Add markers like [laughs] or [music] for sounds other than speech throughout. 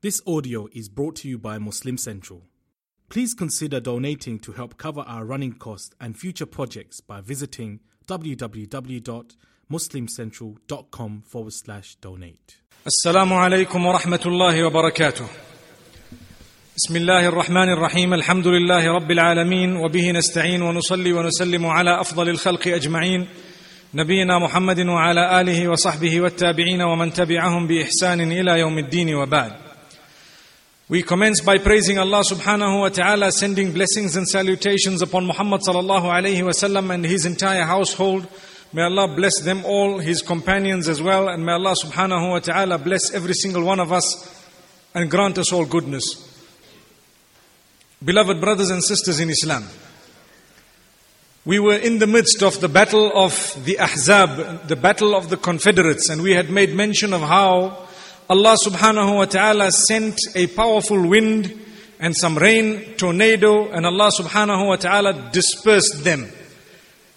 This audio is brought to you by Muslim Central. Please consider donating to help cover our running costs and future projects by visiting www.muslimcentral.com forward slash donate. السلام عليكم ورحمة الله وبركاته. بسم الله الرحمن الرحيم، الحمد لله رب العالمين وبه نستعين ونصلي ونسلم على أفضل الخلق أجمعين نبينا محمد وعلى آله وصحبه والتابعين ومن تبعهم بإحسان إلى يوم الدين وبعد. we commence by praising Allah subhanahu wa ta'ala, sending blessings and salutations upon Muhammad sallallahu alayhi wasallam and his entire household. May Allah bless them all, his companions as well, and may Allah subhanahu wa ta'ala bless every single one of us and grant us all goodness. Beloved brothers and sisters in Islam, we were in the midst of the battle of the Ahzab, the battle of the Confederates, and we had made mention of how Allah subhanahu wa ta'ala sent a powerful wind and some rain, tornado, and Allah subhanahu wa ta'ala dispersed them.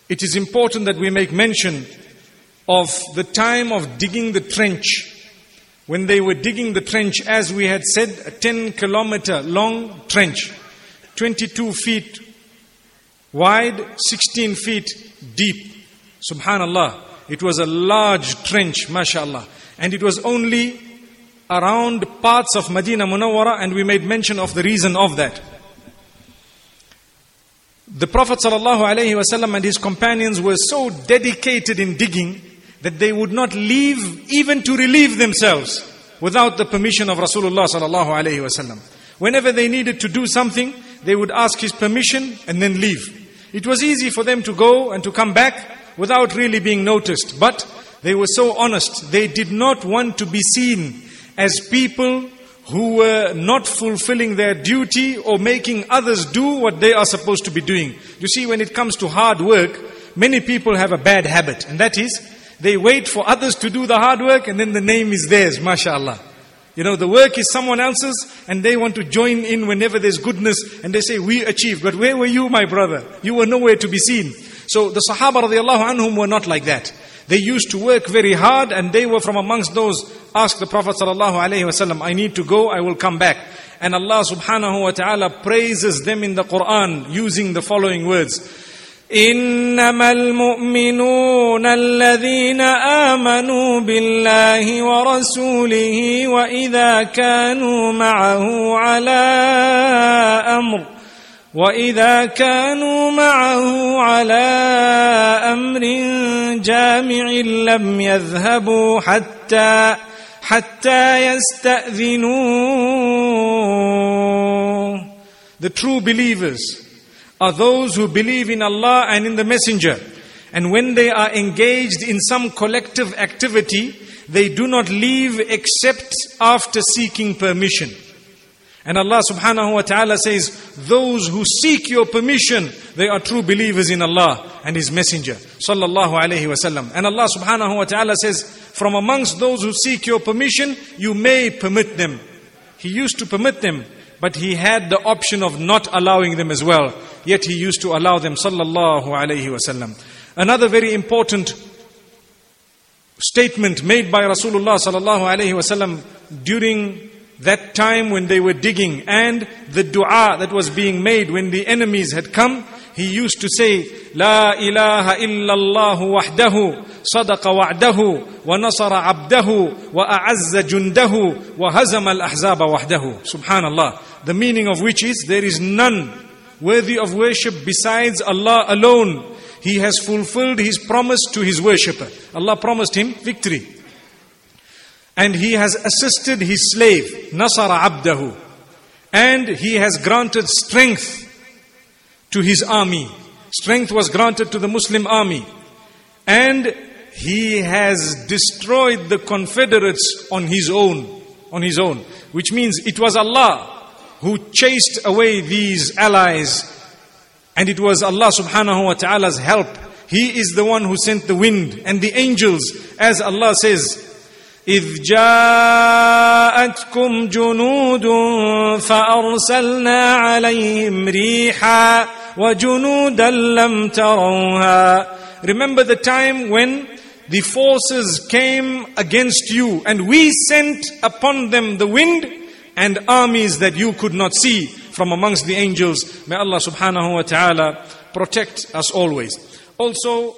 It is important that we make mention of the time of digging the trench. When they were digging the trench, as we had said, a 10 kilometer long trench, 22 feet wide, 16 feet deep. Subhanallah. It was a large trench, mashallah. And it was only around parts of Medina Munawwara and we made mention of the reason of that. The Prophet ﷺ and his companions were so dedicated in digging that they would not leave even to relieve themselves without the permission of Rasulullah ﷺ. Whenever they needed to do something, they would ask his permission and then leave. It was easy for them to go and to come back without really being noticed, but they were so honest. They did not want to be seen as people who were not fulfilling their duty or making others do what they are supposed to be doing. You see, when it comes to hard work, many people have a bad habit, and that is they wait for others to do the hard work and then the name is theirs, mashallah. You know, the work is someone else's and they want to join in whenever there's goodness and they say, we achieved. But where were you, my brother? You were nowhere to be seen. So the Sahaba radiallahu anhum were not like that. They used to work very hard and they were from amongst those ask the Prophet sallallahu alaihi wasallam, I need to go, I will come back. And Allah subhanahu wa ta'ala praises them in the Quran using the following words. انما المؤمنون الذين امنوا بالله ورسوله واذا كانوا معه على امر واذا كانوا معه على امر جامع لم يذهبوا حتى حتى يستاذنوه The true believers are those who believe in Allah and in the Messenger. And when they are engaged in some collective activity, they do not leave except after seeking permission. And Allah subhanahu wa ta'ala says, those who seek your permission, they are true believers in Allah and His Messenger. Sallallahu alayhi wasallam. And Allah subhanahu wa ta'ala says, from amongst those who seek your permission, you may permit them. He used to permit them, but He had the option of not allowing them as well. Yet He used to allow them. Sallallahu alayhi wasallam. Another very important statement made by Rasulullah sallallahu alayhi wasallam during that time when they were digging and the dua that was being made when the enemies had come, he used to say, لا إله إلا الله وحده صدق وعده ونصر عبده وأعز جنده وهزم الأحزاب وحده. Subhanallah. The meaning of which is, there is none worthy of worship besides Allah alone. He has fulfilled His promise to His worshipper. Allah promised him victory. And he has assisted his slave, Nasara Abdahu. And he has granted strength to his army. Strength was granted to the Muslim army. And he has destroyed the Confederates on his own. On his own. Which means it was Allah who chased away these allies. And it was Allah subhanahu wa ta'ala's help. He is the one who sent the wind and the angels. As Allah says, إذ جاءتكم جنود فأرسلنا عليهم ريحا وجنودا لم تروها Remember the time when the forces came against you and we sent upon them the wind and armies that you could not see from amongst the angels. May Allah subhanahu wa ta'ala protect us always. Also,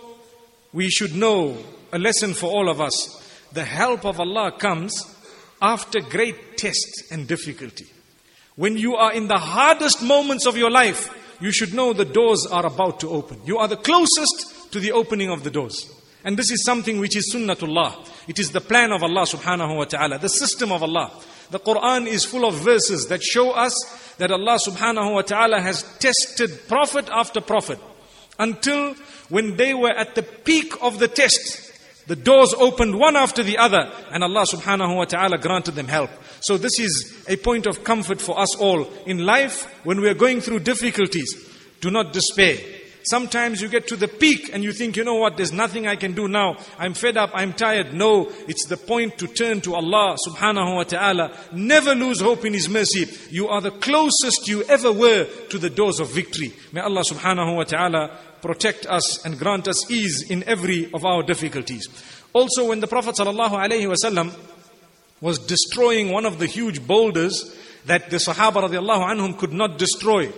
we should know a lesson for all of us. the help of Allah comes after great test and difficulty. When you are in the hardest moments of your life, you should know the doors are about to open. You are the closest to the opening of the doors. And this is something which is sunnatullah. It is the plan of Allah subhanahu wa ta'ala, the system of Allah. The Quran is full of verses that show us that Allah subhanahu wa ta'ala has tested prophet after prophet until when they were at the peak of the test, the doors opened one after the other and Allah subhanahu wa ta'ala granted them help. So this is a point of comfort for us all. In life, when we are going through difficulties, do not despair. Sometimes you get to the peak and you think, you know what, there's nothing I can do now. I'm fed up, I'm tired. No, it's the point to turn to Allah subhanahu wa ta'ala. Never lose hope in His mercy. You are the closest you ever were to the doors of victory. May Allah subhanahu wa ta'ala protect us and grant us ease in every of our difficulties. Also, when the Prophet wasallam was destroying one of the huge boulders that the Sahaba anhum could not destroy,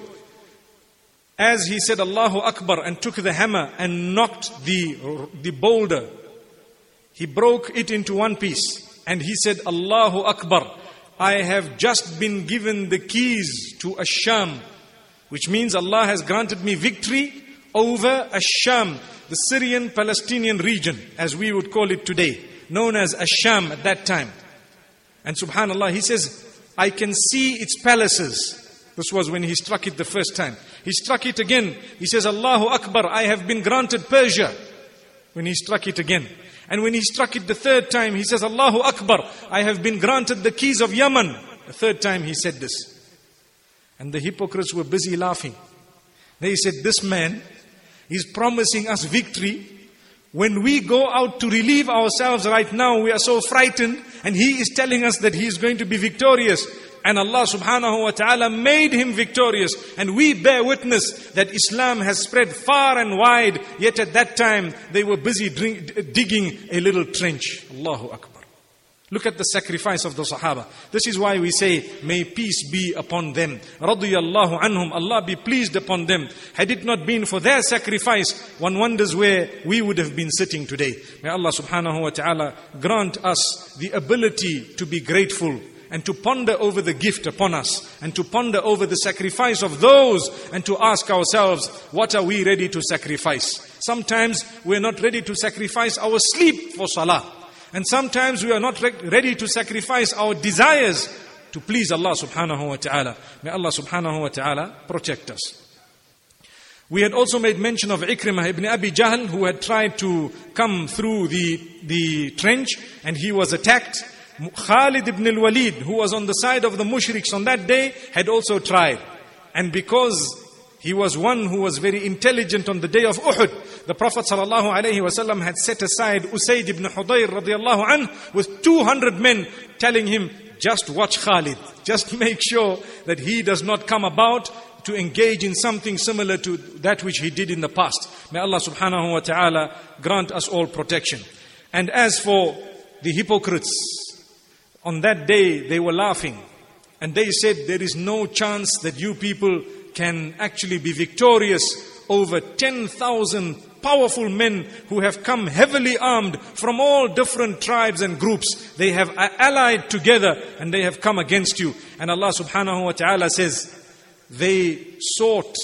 as he said Allahu Akbar and took the hammer and knocked the, the boulder, he broke it into one piece and he said Allahu Akbar. I have just been given the keys to Asham, which means Allah has granted me victory over Asham, the Syrian Palestinian region, as we would call it today, known as Asham at that time. And subhanAllah, he says, I can see its palaces. This was when he struck it the first time. He struck it again. He says, Allahu Akbar, I have been granted Persia. When he struck it again. And when he struck it the third time, he says, Allahu Akbar, I have been granted the keys of Yemen. The third time he said this. And the hypocrites were busy laughing. They said, This man is promising us victory. When we go out to relieve ourselves right now, we are so frightened, and he is telling us that he is going to be victorious. And Allah subhanahu wa ta'ala made him victorious. And we bear witness that Islam has spread far and wide. Yet at that time, they were busy drink, digging a little trench. Allahu Akbar. Look at the sacrifice of the Sahaba. This is why we say, may peace be upon them. Radiyallahu anhum, Allah be pleased upon them. Had it not been for their sacrifice, one wonders where we would have been sitting today. May Allah subhanahu wa ta'ala grant us the ability to be grateful and to ponder over the gift upon us and to ponder over the sacrifice of those and to ask ourselves, what are we ready to sacrifice? Sometimes we're not ready to sacrifice our sleep for salah. And sometimes we are not ready to sacrifice our desires to please Allah subhanahu wa ta'ala. May Allah subhanahu wa ta'ala protect us. We had also made mention of Ikrimah ibn Abi Jahl who had tried to come through the, the trench and he was attacked. Khalid ibn al-Walid, who was on the side of the mushriks on that day, had also tried. And because he was one who was very intelligent on the day of Uhud, the Prophet ﷺ had set aside Usayd ibn Hudayr radiallahu anh with 200 men telling him, just watch Khalid. Just [laughs] make sure that he does not come about to engage in something similar to that which he did in the past. May Allah subhanahu wa ta'ala grant us all protection. And as for the hypocrites, on that day, they were laughing. And they said, There is no chance that you people can actually be victorious over 10,000 powerful men who have come heavily armed from all different tribes and groups. They have allied together and they have come against you. And Allah subhanahu wa ta'ala says, They sought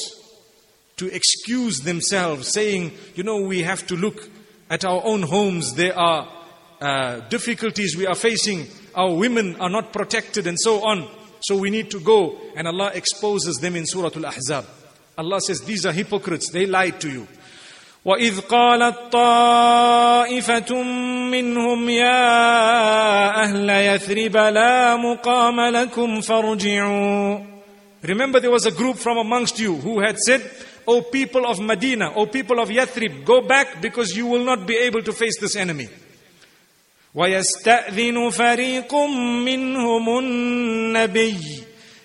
to excuse themselves, saying, You know, we have to look at our own homes. There are uh, difficulties we are facing our women are not protected and so on. So we need to go. And Allah exposes them in Surah Al-Ahzab. Allah says, these are hypocrites. They lied to you. وإذ قالت طائفة منهم يا أهل يثرب لا مقام لكم فارجعوا Remember there was a group from amongst you who had said, O people of Medina, O people of Yathrib, go back because you will not be able to face this enemy. ويستأذن فريق منهم النبي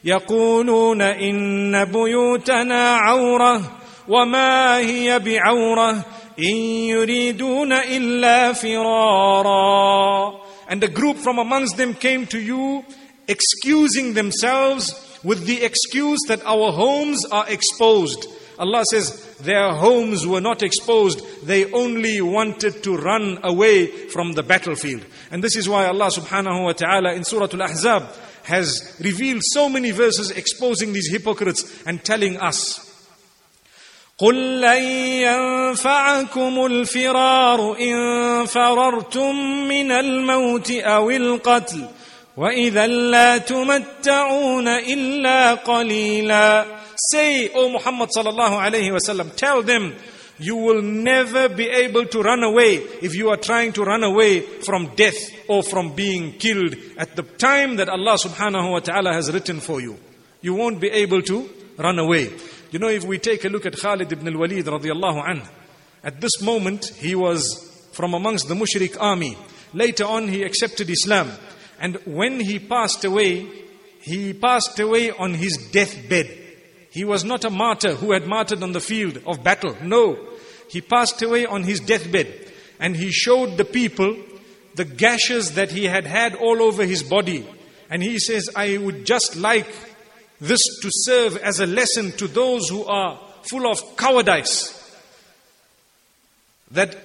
يقولون إن بيوتنا عورة وما هي بعورة إن يريدون إلا فرارا And a group from amongst them came to you excusing themselves with the excuse that our homes are exposed. Allah says their homes were not exposed, they only wanted to run away from the battlefield. And this is why Allah subhanahu wa ta'ala in Surah Al Ahzab has revealed so many verses exposing these hypocrites and telling us. قل لن ينفعكم الفرار إن فررتم من الموت أو القتل وإذا لا تمتعون إلا قليلا Say, O Muhammad sallallahu alayhi wasallam, tell them, you will never be able to run away if you are trying to run away from death or from being killed at the time that Allah subhanahu wa ta'ala has written for you. You won't be able to run away. You know, if we take a look at Khalid ibn al-Walid radiallahu anhu, at this moment he was from amongst the mushrik army. Later on he accepted Islam. And when he passed away, he passed away on his deathbed. He was not a martyr who had martyred on the field of battle. No. He passed away on his deathbed. And he showed the people the gashes that he had had all over his body. And he says, I would just like this to serve as a lesson to those who are full of cowardice. That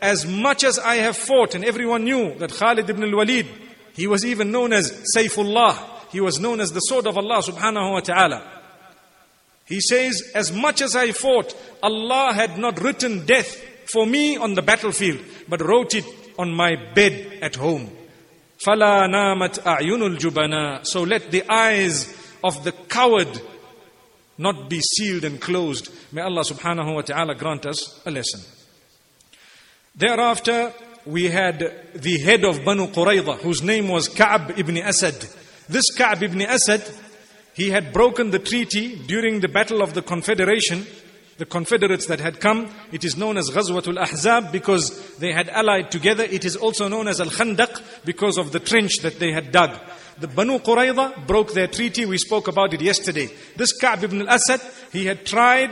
as much as I have fought, and everyone knew that Khalid ibn al-Walid, he was even known as Saifullah. He was known as the sword of Allah subhanahu wa ta'ala. He says, As much as I fought, Allah had not written death for me on the battlefield, but wrote it on my bed at home. فَلَا نَامَتْ أَعْيُنُ الْجُبَنَا So let the eyes of the coward not be sealed and closed. May Allah subhanahu wa ta'ala grant us a lesson. Thereafter, we had the head of Banu Qurayza, whose name was Ka'b ibn Asad. This Ka'b ibn Asad he had broken the treaty during the Battle of the Confederation, the Confederates that had come. It is known as Ghazwatul Ahzab because they had allied together. It is also known as Al Khandaq because of the trench that they had dug. The Banu Qurayza broke their treaty. We spoke about it yesterday. This Ka'b ibn al-Asad, he had tried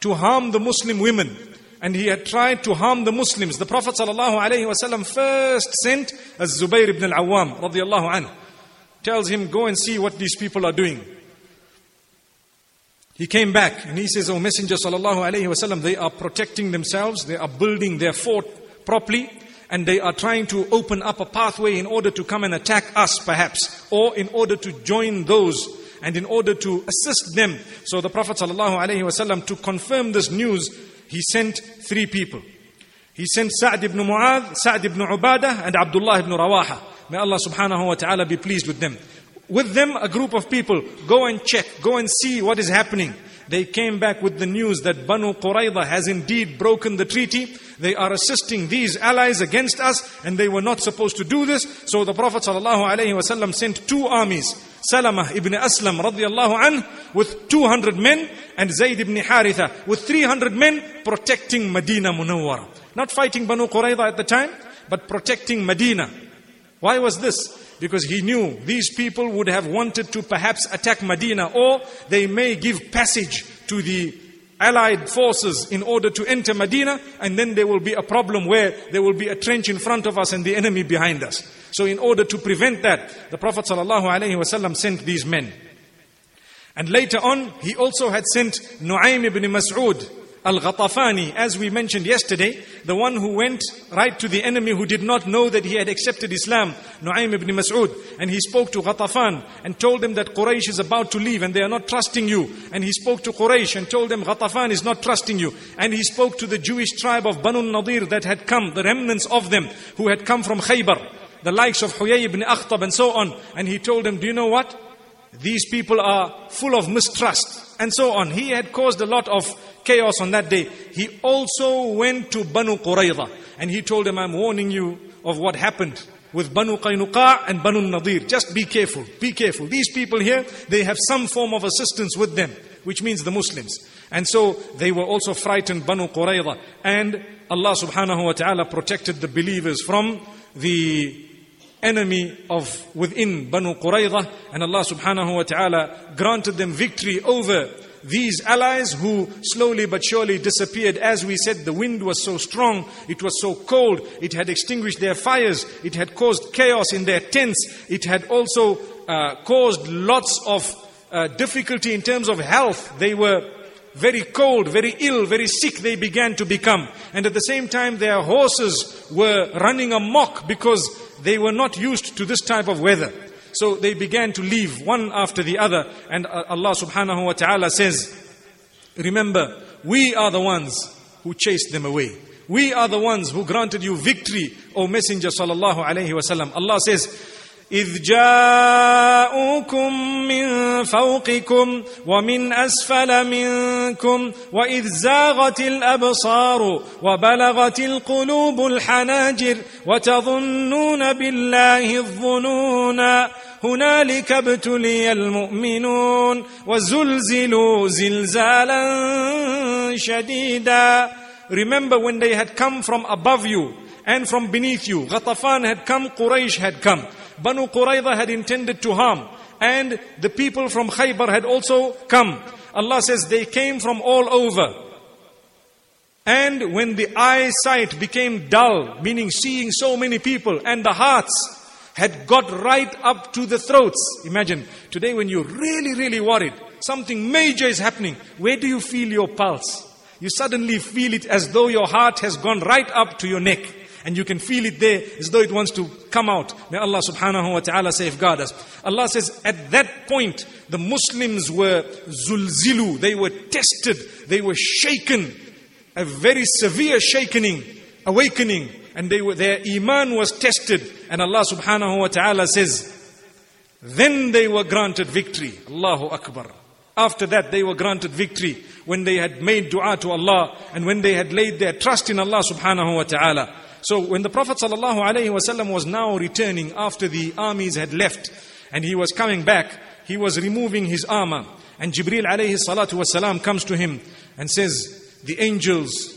to harm the Muslim women. And he had tried to harm the Muslims. The Prophet ﷺ first sent as Zubayr ibn al-Awwam radiallahu anhu tells him, Go and see what these people are doing. He came back and he says, Oh Messenger alayhi wasallam, they are protecting themselves, they are building their fort properly, and they are trying to open up a pathway in order to come and attack us perhaps, or in order to join those and in order to assist them. So the Prophet sallallahu to confirm this news, he sent three people. He sent Sa'd ibn Mu'adh, Sa'd ibn Ubadah, and Abdullah ibn Rawaha. May Allah subhanahu wa ta'ala be pleased with them. With them, a group of people, go and check, go and see what is happening. They came back with the news that Banu Qurayza has indeed broken the treaty. They are assisting these allies against us, and they were not supposed to do this. So the Prophet ﷺ sent two armies. Salamah ibn Aslam radiallahu anh with 200 men and Zayd ibn Haritha with 300 men protecting Medina Munawwara. Not fighting Banu Qurayza at the time, but protecting Medina. Why was this? Because he knew these people would have wanted to perhaps attack Medina or they may give passage to the allied forces in order to enter Medina and then there will be a problem where there will be a trench in front of us and the enemy behind us. So in order to prevent that, the Prophet ﷺ sent these men. And later on, he also had sent Nu'aym ibn Mas'ud Al-Ghatafani, as we mentioned yesterday, the one who went right to the enemy who did not know that he had accepted Islam, Nu'aym ibn Mas'ud, and he spoke to Ghatafan and told them that Quraysh is about to leave and they are not trusting you. And he spoke to Quraysh and told them Ghatafan is not trusting you. And he spoke to the Jewish tribe of Banu Nadir that had come, the remnants of them who had come from Khaybar, the likes of Huyay ibn Akhtab and so on. And he told them, do you know what? These people are full of mistrust and so on. He had caused a lot of chaos on that day. He also went to Banu Qurayza and he told them, I'm warning you of what happened with Banu Qaynuqa and Banu Nadir. Just be careful, be careful. These people here, they have some form of assistance with them, which means the Muslims. And so they were also frightened, Banu Qurayza. And Allah subhanahu wa ta'ala protected the believers from the enemy of within Banu Qurayza. And Allah subhanahu wa ta'ala granted them victory over these allies who slowly but surely disappeared. As we said, the wind was so strong, it was so cold, it had extinguished their fires, it had caused chaos in their tents, it had also uh, caused lots of uh, difficulty in terms of health. They were very cold, very ill, very sick they began to become. And at the same time, their horses were running amok because they were not used to this type of weather. So they began to leave one after the other. And uh, Allah subhanahu wa ta'ala says, Remember, we are the ones who chased them away. We are the ones who granted you victory, O Messenger sallallahu alayhi wasallam. Allah says, إذ جاءوكم من فوقكم ومن أسفل منكم وإذ زاغت الأبصار وبلغت القلوب الحناجر وتظنون بالله الظنونا هنالك ابتلي المؤمنون وزلزلوا زلزالا شديدا Remember when they had come from above you and from beneath you. Ghatafan had come, Quraysh had come. Banu Qurayza had intended to harm. And the people from Khaybar had also come. Allah says they came from all over. And when the eyesight became dull, meaning seeing so many people, and the hearts had got right up to the throats. Imagine, today when you're really, really worried, something major is happening, where do you feel your pulse? You suddenly feel it as though your heart has gone right up to your neck and you can feel it there as though it wants to come out. May Allah subhanahu wa ta'ala safeguard us. Allah says, at that point, the Muslims were zulzilu, they were tested, they were shaken, a very severe shaking, awakening, and they were, their iman was tested. And Allah subhanahu wa ta'ala says, then they were granted victory. Allahu Akbar. After that, they were granted victory when they had made dua to Allah and when they had laid their trust in Allah subhanahu wa ta'ala. So when the Prophet ﷺ was now returning after the armies had left and he was coming back, he was removing his armor. And Jibril alayhi salatu wasalam comes to him and says, The angels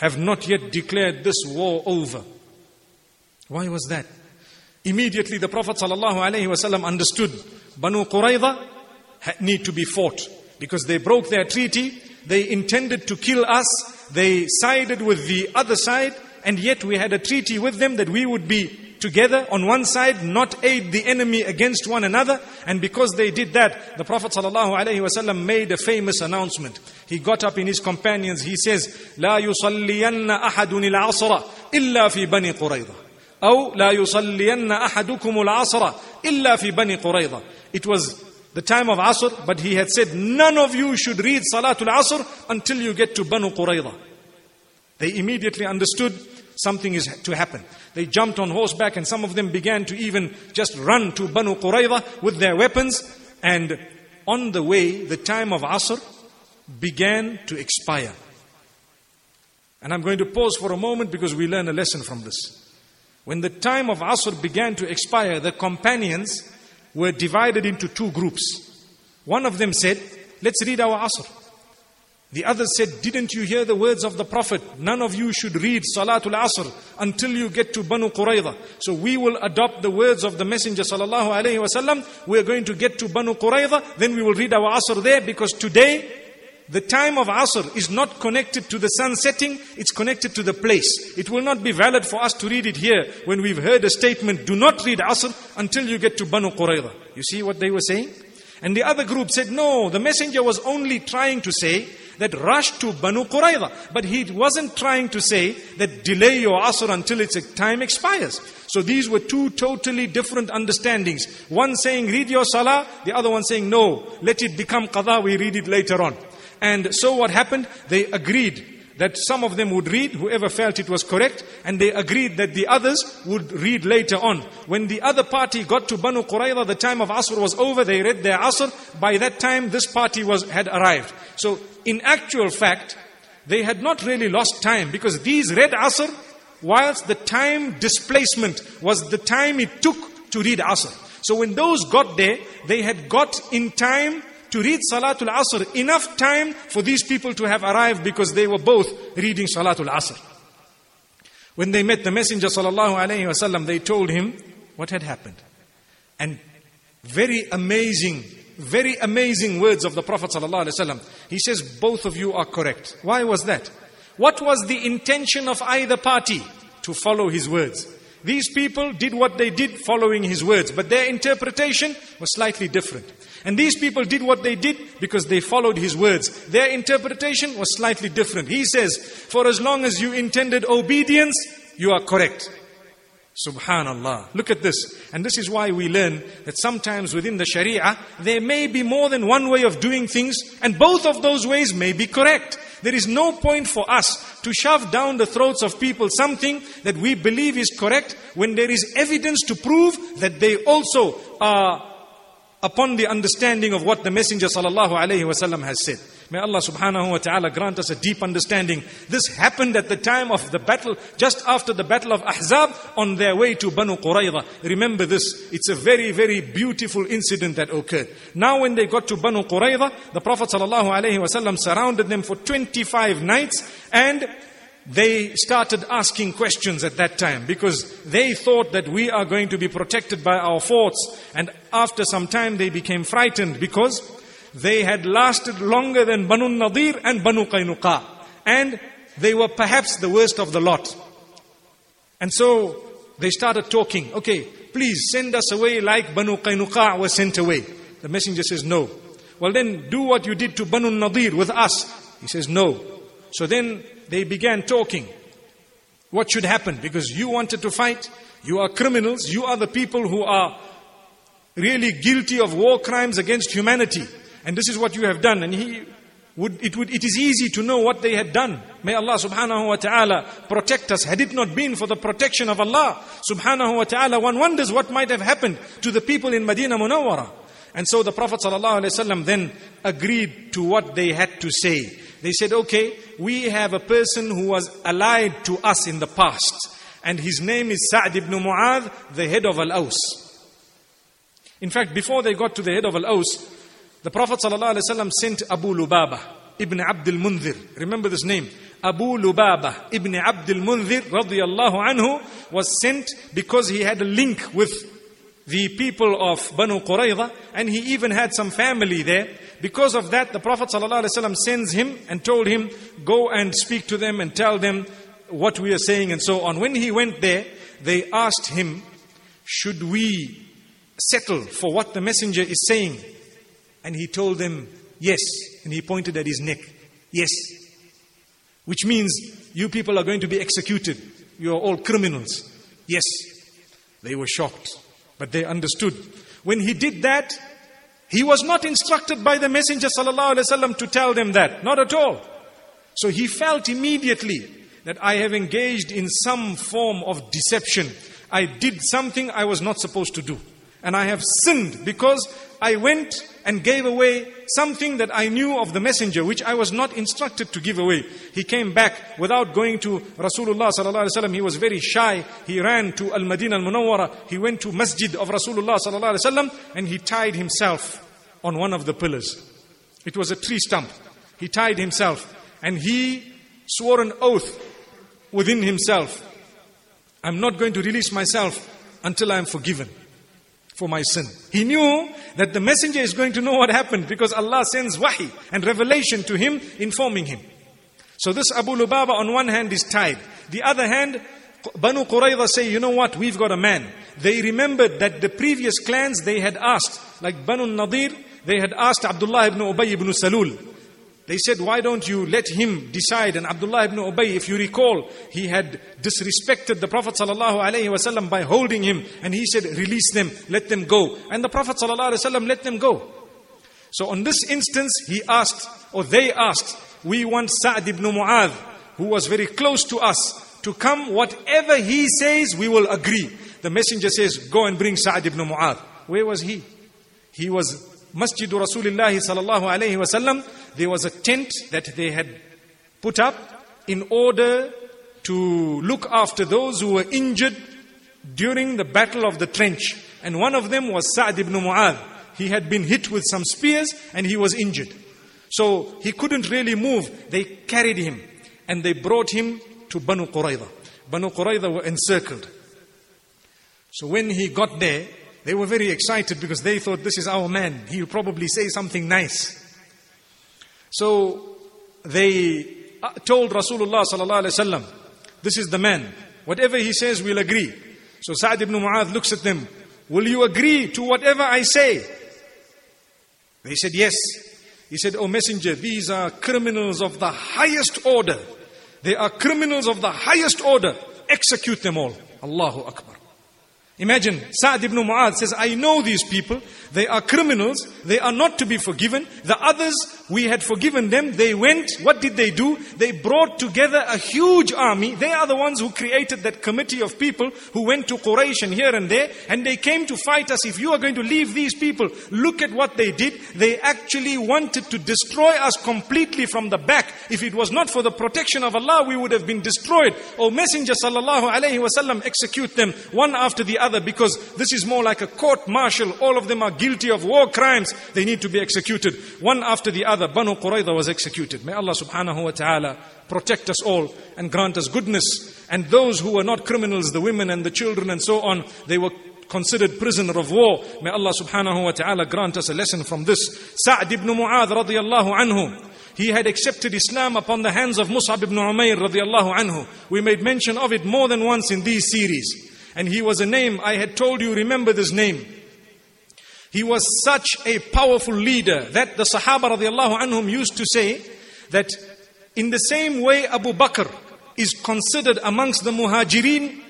have not yet declared this war over. Why was that? Immediately the Prophet ﷺ understood Banu Qurayza need to be fought because they broke their treaty, they intended to kill us, they sided with the other side, and yet we had a treaty with them that we would be together on one side, not aid the enemy against one another. And because they did that, the Prophet ﷺ made a famous announcement. He got up in his companions, he says, لا يصلين أحد العصر إلا في بني قريظة. أو لا يصلين أحدكم العصر إلا في بني قريظة. It was the time of Asr, but he had said, none of you should read Salatul Asr until you get to Banu Qurayza. They immediately understood something is to happen. They jumped on horseback and some of them began to even just run to Banu Qurayza with their weapons. And on the way, the time of Asr began to expire. And I'm going to pause for a moment because we learn a lesson from this. When the time of Asr began to expire, the companions were divided into two groups. One of them said, Let's read our Asr. The other said, Didn't you hear the words of the Prophet? None of you should read Salatul Asr until you get to Banu Qurayza. So we will adopt the words of the Messenger Sallallahu Alaihi Wasallam. We are going to get to Banu Qurayza, then we will read our Asr there because today the time of Asr is not connected to the sun setting, it's connected to the place. It will not be valid for us to read it here when we've heard a statement, do not read Asr until you get to Banu Qurayza. You see what they were saying? And the other group said, no, the messenger was only trying to say that rushed to Banu Qurayza. But he wasn't trying to say that delay your Asr until its time expires. So these were two totally different understandings. One saying read your Salah, the other one saying no, let it become Qadha, we read it later on. And so what happened? They agreed that some of them would read, whoever felt it was correct, and they agreed that the others would read later on. When the other party got to Banu Qurayza, the time of Asr was over, they read their Asr. By that time, this party was, had arrived. So, in actual fact, they had not really lost time because these read Asr whilst the time displacement was the time it took to read Asr. So when those got there, they had got in time to read Salatul Asr, enough time for these people to have arrived because they were both reading Salatul Asr. When they met the Messenger sallallahu wasallam, they told him what had happened. And very amazing, very amazing words of the Prophet wasallam. He says, both of you are correct. Why was that? What was the intention of either party? To follow his words. These people did what they did following his words, but their interpretation was slightly different. And these people did what they did because they followed his words. Their interpretation was slightly different. He says, for as long as you intended obedience, you are correct. Subhanallah. Look at this. And this is why we learn that sometimes within the Sharia, there may be more than one way of doing things, and both of those ways may be correct. There is no point for us to shove down the throats of people something that we believe is correct when there is evidence to prove that they also are upon the understanding of what the Messenger sallallahu alaihi wasallam has said. May Allah subhanahu wa ta'ala grant us a deep understanding. This happened at the time of the battle, just after the battle of Ahzab, on their way to Banu Qurayza. Remember this, it's a very, very beautiful incident that occurred. Now when they got to Banu Qurayza, the Prophet sallallahu alaihi wasallam surrounded them for 25 nights and they started asking questions at that time because they thought that we are going to be protected by our forts. And after some time, they became frightened because they had lasted longer than Banu Nadir and Banu Qaynuqa. And they were perhaps the worst of the lot. And so they started talking, okay, please send us away like Banu Qaynuqa was sent away. The messenger says, no. Well then do what you did to Banu Nadir with us. He says, no. So then they began talking. What should happen? Because you wanted to fight. You are criminals. You are the people who are really guilty of war crimes against humanity. And this is what you have done. And he would, it would, it is easy to know what they had done. May Allah subhanahu wa ta'ala protect us. Had it not been for the protection of Allah subhanahu wa ta'ala, one wonders what might have happened to the people in Medina Munawwara. And so the Prophet ﷺ then agreed to what they had to say. They said, okay, we have a person who was allied to us in the past. And his name is Sa'd ibn Mu'adh, the head of Al-Aus. In fact, before they got to the head of Al-Aws, the Prophet ﷺ sent Abu Lubaba ibn Abdul Munzir. Remember this name. Abu Lubaba ibn Abdul Munzir radiyallahu anhu was sent because he had a link with the people of Banu Qurayza and he even had some family there. Because of that, the Prophet ﷺ sends him and told him, go and speak to them and tell them what we are saying and so on. When he went there, they asked him, should we settle for what the messenger is saying? And he told them, yes. And he pointed at his neck, yes. Which means you people are going to be executed. You are all criminals. Yes. They were shocked, but they understood. When he did that, he was not instructed by the Messenger ﷺ to tell them that. Not at all. So he felt immediately that I have engaged in some form of deception. I did something I was not supposed to do. And I have sinned because I went and gave away something that I knew of the messenger, which I was not instructed to give away. He came back without going to Rasulullah sallallahu alaihi wasallam. He was very shy. He ran to Al Madinah Al Munawwara. He went to Masjid of Rasulullah sallallahu alaihi wasallam, and he tied himself on one of the pillars. It was a tree stump. He tied himself, and he swore an oath within himself. I'm not going to release myself until I am forgiven for my sin. He knew that the messenger is going to know what happened because Allah sends wahi and revelation to him, informing him. So this Abu Lubaba on one hand is tied. The other hand, Banu Qurayza say, you know what, we've got a man. They remembered that the previous clans they had asked, like Banu Nadir, they had asked Abdullah ibn Ubay ibn Salul, they said, why don't you let him decide? And Abdullah ibn Ubay, if you recall, he had disrespected the Prophet ﷺ by holding him. And he said, release them, let them go. And the Prophet ﷺ let them go. So on this instance, he asked, or they asked, we want Sa'd ibn Mu'adh, who was very close to us, to come. Whatever he says, we will agree. The messenger says, go and bring Sa'd ibn Mu'adh. Where was he? He was Masjid Rasulullah sallallahu alayhi wasallam, there was a tent that they had put up in order to look after those who were injured during the battle of the trench. And one of them was Sa'd ibn Mu'adh. He had been hit with some spears and he was injured. So he couldn't really move. They carried him and they brought him to Banu Qurayza. Banu Qurayza were encircled. So when he got there, they were very excited because they thought this is our man. He'll probably say something nice. So they uh, told Rasulullah sallallahu alaihi wasallam, this is the man. Whatever he says, we'll agree. So Sa'd ibn Mu'adh looks at them. Will you agree to whatever I say? They said, Yes. He said, O messenger, these are criminals of the highest order. They are criminals of the highest order. Execute them all. Allahu Akbar. Imagine, Sa'd ibn Mu'adh says, I know these people. They are criminals. They are not to be forgiven. The others, we had forgiven them. They went. What did they do? They brought together a huge army. They are the ones who created that committee of people who went to Quraysh and here and there. And they came to fight us. If you are going to leave these people, look at what they did. They actually wanted to destroy us completely from the back. If it was not for the protection of Allah, we would have been destroyed. O Messenger sallallahu alayhi wasallam, execute them one after the other because this is more like a court martial. All of them are guilty of war crimes. They need to be executed one after the other. Banu Qurayza was executed. May Allah subhanahu wa ta'ala protect us all and grant us goodness. And those who were not criminals, the women and the children and so on, they were considered prisoner of war. May Allah subhanahu wa ta'ala grant us a lesson from this. Sa'd ibn Mu'adh radiyallahu anhu. He had accepted Islam upon the hands of Mus'ab ibn Umair radiallahu anhu. We made mention of it more than once in these series. And he was a name I had told you, remember this name. He was such a powerful leader that the Sahaba radiallahu anhum used to say that in the same way Abu Bakr is considered amongst the Muhajirin,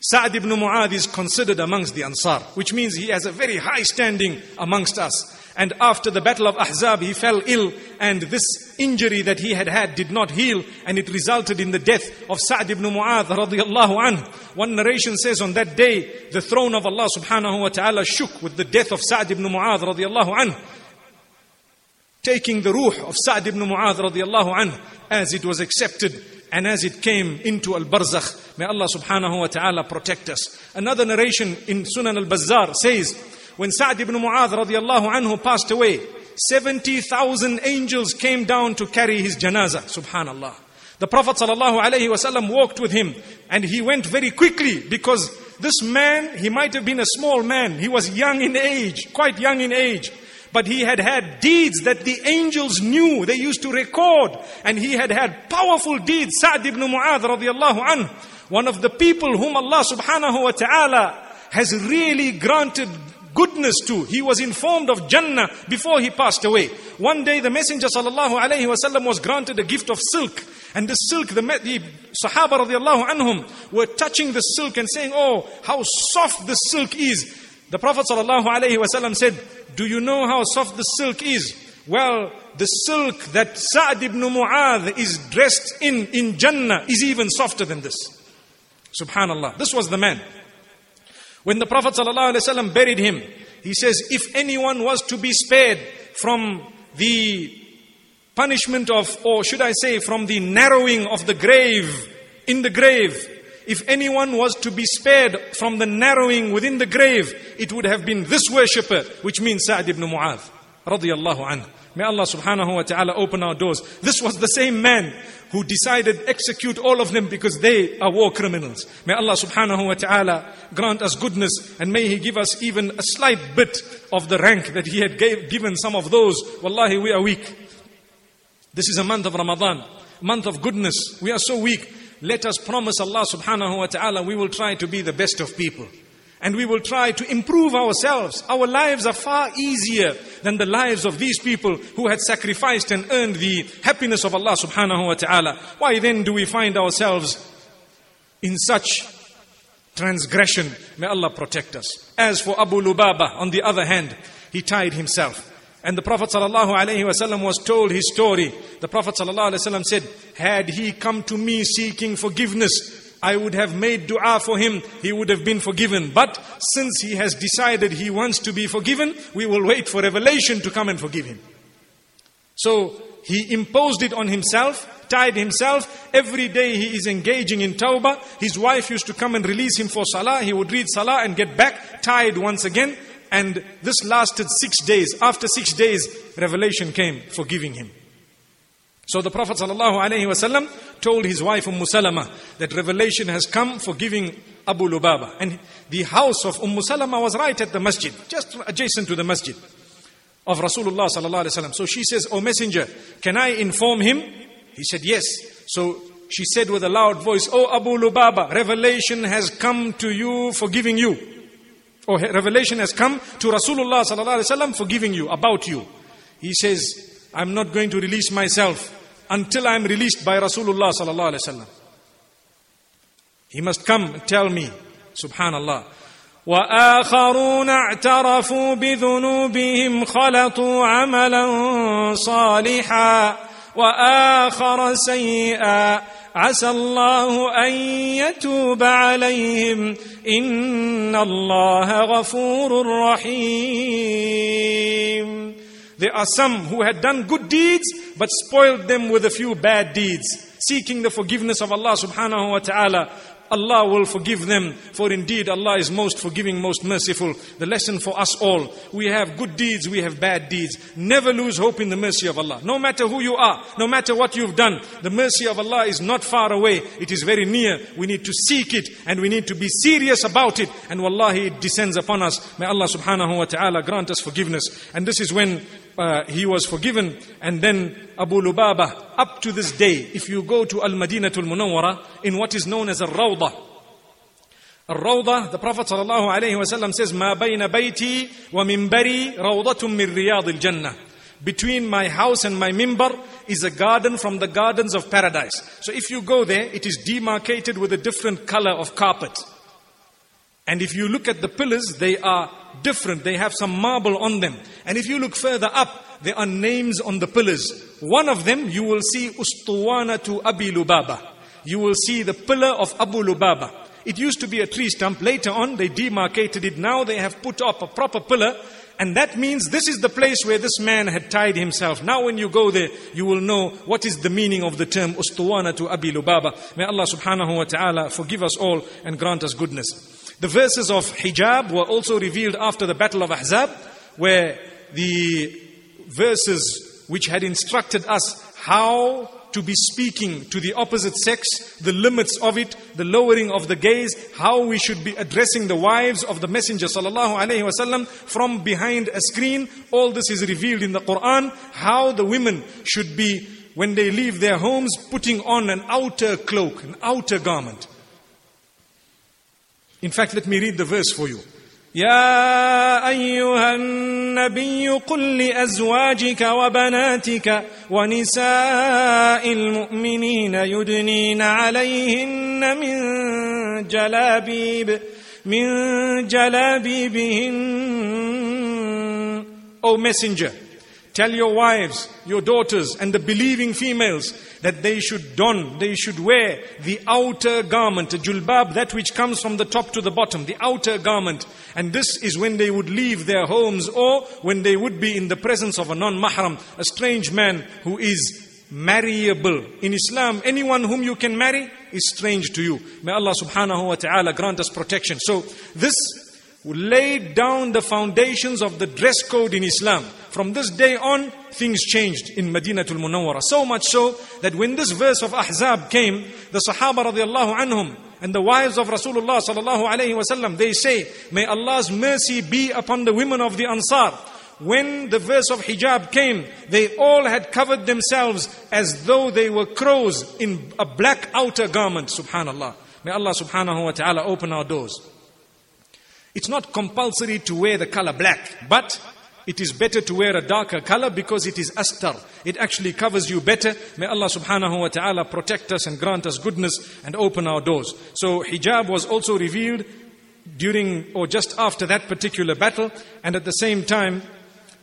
Sa'd ibn Mu'adh is considered amongst the Ansar, which means he has a very high standing amongst us. And after the battle of Ahzab, he fell ill, and this injury that he had had did not heal, and it resulted in the death of Sa'd ibn Mu'adh radiallahu anhu. One narration says on that day, the throne of Allah subhanahu wa ta'ala shook with the death of Sa'd ibn Mu'adh radiallahu anhu. Taking the ruh of Sa'd ibn Mu'adh radiallahu anhu as it was accepted and as it came into Al Barzakh. May Allah subhanahu wa ta'ala protect us. Another narration in Sunan Al Bazzar says, when Sa'd ibn Mu'adh radiallahu anhu passed away, 70,000 angels came down to carry his janazah. Subhanallah. The Prophet sallallahu alaihi wasallam walked with him and he went very quickly because this man, he might have been a small man. He was young in age, quite young in age. But he had had deeds that the angels knew. They used to record. And he had had powerful deeds. Sa'd ibn Mu'adh radiallahu anhu. One of the people whom Allah subhanahu wa ta'ala has really granted goodness to. He was informed of Jannah before he passed away. One day the Messenger sallallahu alaihi wasallam was granted a gift of silk. And the silk, the, the Sahaba radiallahu anhum were touching the silk and saying, Oh, how soft the silk is. The Prophet wasallam said, Do you know how soft the silk is? Well, the silk that Sa'd ibn Mu'adh is dressed in, in Jannah is even softer than this. Subhanallah. This was the man. When the Prophet ﷺ buried him, he says, if anyone was to be spared from the punishment of, or should I say, from the narrowing of the grave, in the grave, if anyone was to be spared from the narrowing within the grave, it would have been this worshipper, which means Sa'd ibn Mu'adh, radiyallahu anhu. May Allah subhanahu wa ta'ala open our doors. This was the same man who decided execute all of them because they are war criminals. May Allah subhanahu wa ta'ala grant us goodness and may He give us even a slight bit of the rank that He had gave, given some of those. Wallahi, we are weak. This is a month of Ramadan, month of goodness. We are so weak. Let us promise Allah subhanahu wa ta'ala we will try to be the best of people and we will try to improve ourselves. Our lives are far easier than the lives of these people who had sacrificed and earned the happiness of Allah subhanahu wa ta'ala. Why then do we find ourselves in such transgression? May Allah protect us. As for Abu Lubaba, on the other hand, he tied himself. And the Prophet ﷺ was told his story. The Prophet ﷺ said, Had he come to me seeking forgiveness, I would have made dua for him, he would have been forgiven. But since he has decided he wants to be forgiven, we will wait for revelation to come and forgive him. So he imposed it on himself, tied himself. Every day he is engaging in tawbah. His wife used to come and release him for salah. He would read salah and get back, tied once again. And this lasted six days. After six days, revelation came, forgiving him. So the Prophet ﷺ told his wife Umm Salama that revelation has come for giving Abu Lubaba. And the house of Umm Salama was right at the masjid, just adjacent to the masjid of Rasulullah ﷺ. So she says, O messenger, can I inform him? He said, yes. So she said with a loud voice, O Abu Lubaba, revelation has come to you forgiving you Or revelation has come to Rasulullah sallallahu alaihi wasallam forgiving you, about you. He says, I'm not going to release myself until I'm released by Rasulullah sallallahu alaihi wasallam. He must come and tell me, subhanallah. واخرون اعترفوا بذنوبهم خلطوا عملا صالحا واخر سيئا عسى الله ان يتوب عليهم ان الله غفور رحيم There are some who had done good deeds but spoiled them with a few bad deeds, seeking the forgiveness of Allah subhanahu wa ta'ala Allah will forgive them, for indeed Allah is most forgiving, most merciful. The lesson for us all. We have good deeds, we have bad deeds. Never lose hope in the mercy of Allah. No matter who you are, no matter what you've done, the mercy of Allah is not far away. It is very near. We need to seek it and we need to be serious about it. And wallahi, it descends upon us. May Allah subhanahu wa ta'ala grant us forgiveness. And this is when uh, he was forgiven. And then Abu Lubaba, up to this day, if you go to Al Madinatul Munawwara, in what is known as a Rawdah, الروضة the Prophet صلى الله عليه وسلم says ما بين بيتي ومنبري روضة من رياض الجنة between my house and my mimbar is a garden from the gardens of paradise. So if you go there, it is demarcated with a different color of carpet. And if you look at the pillars, they are different. They have some marble on them. And if you look further up, there are names on the pillars. One of them, you will see Ustuwana to Abi Lubaba. You will see the pillar of Abu Lubaba. It used to be a tree stump. Later on, they demarcated it. Now they have put up a proper pillar. And that means this is the place where this man had tied himself. Now when you go there, you will know what is the meaning of the term Ustuwana to Abi Lubaba. May Allah subhanahu wa ta'ala forgive us all and grant us goodness. The verses of hijab were also revealed after the Battle of Ahzab, where the verses which had instructed us how to be speaking to the opposite sex, the limits of it, the lowering of the gaze, how we should be addressing the wives of the Messenger wasallam from behind a screen. All this is revealed in the Quran. How the women should be when they leave their homes, putting on an outer cloak, an outer garment. In fact, let me read the verse for you. يا ايها النبي قل لازواجك وبناتك ونساء المؤمنين يدنين عليهن من جلابيب من جلابيبهن O messenger Tell your wives, your daughters, and the believing females that they should don, they should wear the outer garment, a julbab, that which comes from the top to the bottom, the outer garment. And this is when they would leave their homes or when they would be in the presence of a non-mahram, a strange man who is marryable. In Islam, anyone whom you can marry is strange to you. May Allah subhanahu wa ta'ala grant us protection. So this laid down the foundations of the dress code in Islam. From this day on, things changed in Madinatul Munawwara. So much so that when this verse of Ahzab came, the Sahaba radiallahu anhum and the wives of Rasulullah sallallahu alayhi wasallam, they say, May Allah's mercy be upon the women of the Ansar. When the verse of hijab came, they all had covered themselves as though they were crows in a black outer garment. Subhanallah. May Allah subhanahu wa ta'ala open our doors. It's not compulsory to wear the color black, but it is better to wear a darker color because it is astar. It actually covers you better. May Allah subhanahu wa ta'ala protect us and grant us goodness and open our doors. So hijab was also revealed during or just after that particular battle. And at the same time,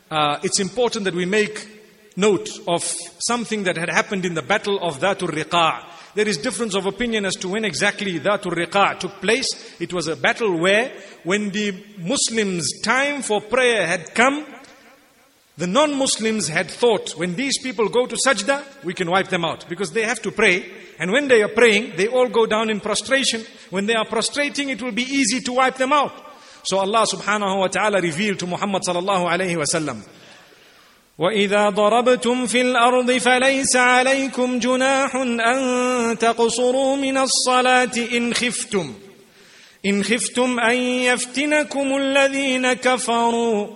uh, it's important that we make note of something that had happened in the battle of Dhatul Riqa'. There is difference of opinion as to when exactly Dhatul Riqa' took place. It was a battle where, when the Muslims' time for prayer had come, the non-Muslims had thought, when these people go to sajda, we can wipe them out. Because they have to pray. And when they are praying, they all go down in prostration. When they are prostrating, it will be easy to wipe them out. So Allah subhanahu wa ta'ala revealed to Muhammad sallallahu alayhi wa sallam, واذا ضربتم في الارض فليس عليكم جناح ان تقصروا من الصلاه ان خفتم ان خفتم ان يفتنكم الذين كفروا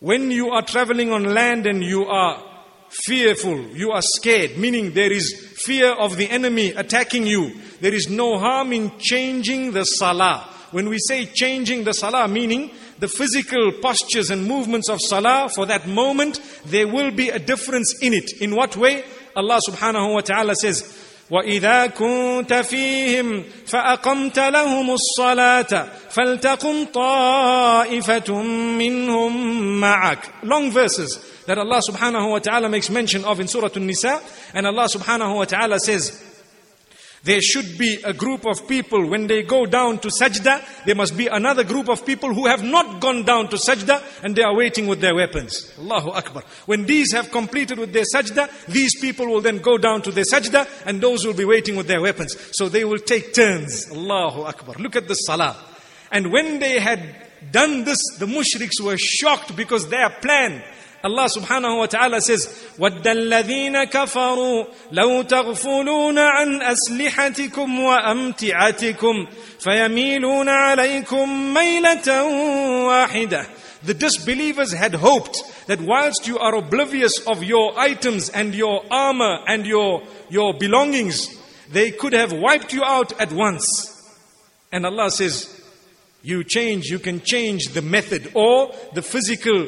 when you are traveling on land and you are fearful, you are scared, meaning there is fear of the enemy attacking you. There is no harm in changing the salah. When we say changing the salah, meaning the physical postures and movements of salah for that moment, there will be a difference in it. In what way? Allah subhanahu wa ta'ala says, واذا كنت فيهم فاقمت لهم الصلاه فلتقم طائفه منهم معك long verses that Allah subhanahu wa ta'ala makes mention of in surah an-nisa and Allah subhanahu wa ta'ala says there should be a group of people when they go down to sajda, there must be another group of people who have not gone down to sajda and they are waiting with their weapons. Allahu Akbar. When these have completed with their sajda, these people will then go down to their sajda and those will be waiting with their weapons. So they will take turns. Allahu Akbar. Look at the salah. And when they had done this, the mushriks were shocked because their plan Allah subhanahu wa ta'ala says, وَدَّ الَّذِينَ كَفَرُوا لَوْ تَغْفُلُونَ عَنْ أَسْلِحَتِكُمْ وَأَمْتِعَتِكُمْ فَيَمِيلُونَ عَلَيْكُمْ مَيْلَةً وَاحِدَةً The disbelievers had hoped that whilst you are oblivious of your items and your armor and your, your belongings, they could have wiped you out at once. And Allah says, you change, you can change the method or the physical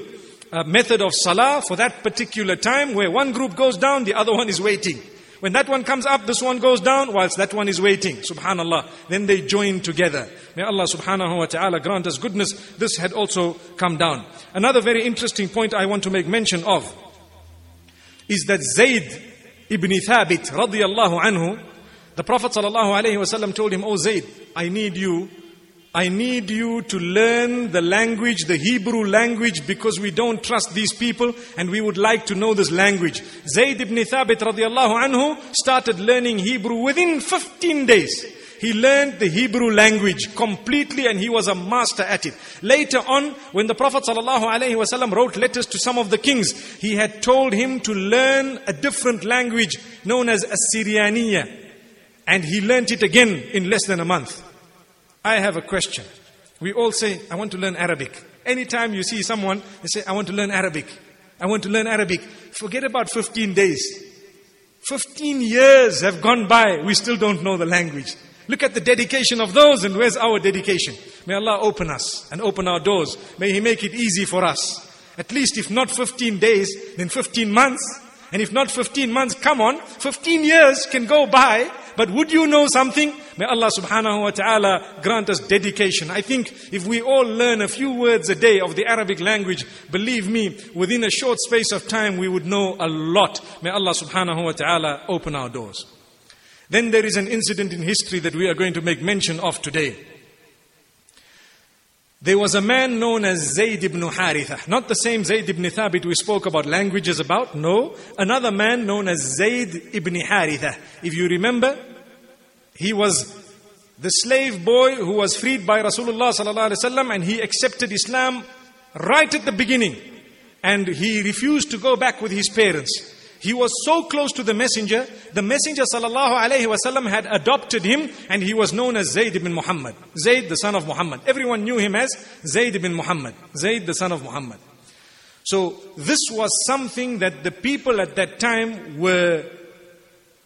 a method of salah for that particular time where one group goes down, the other one is waiting. When that one comes up, this one goes down whilst that one is waiting. Subhanallah. Then they join together. May Allah subhanahu wa ta'ala grant us goodness. This had also come down. Another very interesting point I want to make mention of is that Zayd ibn Thabit radiyallahu anhu, the Prophet sallallahu alayhi wasallam told him, Oh Zayd, I need you I need you to learn the language, the Hebrew language, because we don't trust these people and we would like to know this language. Zayd ibn Thabit radiallahu anhu started learning Hebrew within 15 days. He learned the Hebrew language completely and he was a master at it. Later on, when the Prophet wrote letters to some of the kings, he had told him to learn a different language known as Assyriania. And he learned it again in less than a month. I have a question. We all say, I want to learn Arabic. Anytime you see someone, they say, I want to learn Arabic. I want to learn Arabic. Forget about 15 days. 15 years have gone by, we still don't know the language. Look at the dedication of those, and where's our dedication? May Allah open us and open our doors. May He make it easy for us. At least, if not 15 days, then 15 months. And if not 15 months, come on, 15 years can go by but would you know something? May Allah subhanahu wa ta'ala grant us dedication. I think if we all learn a few words a day of the Arabic language, believe me, within a short space of time we would know a lot. May Allah subhanahu wa ta'ala open our doors. Then there is an incident in history that we are going to make mention of today. There was a man known as Zayd ibn Haritha. Not the same Zayd ibn Thabit we spoke about languages about. No. Another man known as Zayd ibn Haritha. If you remember, he was the slave boy who was freed by Rasulullah sallallahu and he accepted Islam right at the beginning. And he refused to go back with his parents. He was so close to the messenger, the messenger sallallahu wasallam had adopted him and he was known as Zayd ibn Muhammad. Zayd the son of Muhammad. Everyone knew him as Zayd ibn Muhammad. Zayd the son of Muhammad. So this was something that the people at that time were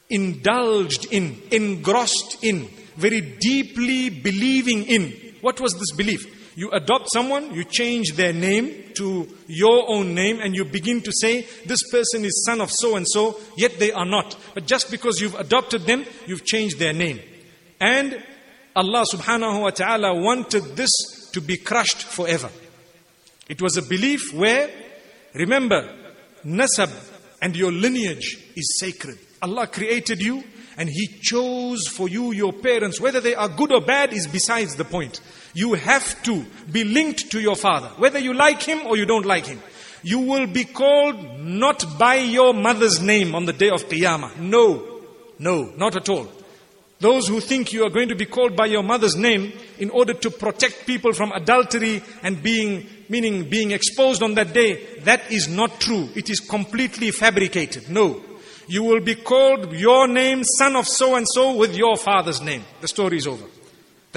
indulged in, engrossed in, very deeply believing in. What was this belief? You adopt someone, you change their name to your own name, and you begin to say, This person is son of so and so, yet they are not. But just because you've adopted them, you've changed their name. And Allah subhanahu wa ta'ala wanted this to be crushed forever. It was a belief where, remember, nasab and your lineage is sacred. Allah created you and He chose for you your parents. Whether they are good or bad is besides the point. You have to be linked to your father, whether you like him or you don't like him. You will be called not by your mother's name on the day of Qiyamah. No, no, not at all. Those who think you are going to be called by your mother's name in order to protect people from adultery and being, meaning being exposed on that day, that is not true. It is completely fabricated. No. You will be called your name, son of so and so, with your father's name. The story is over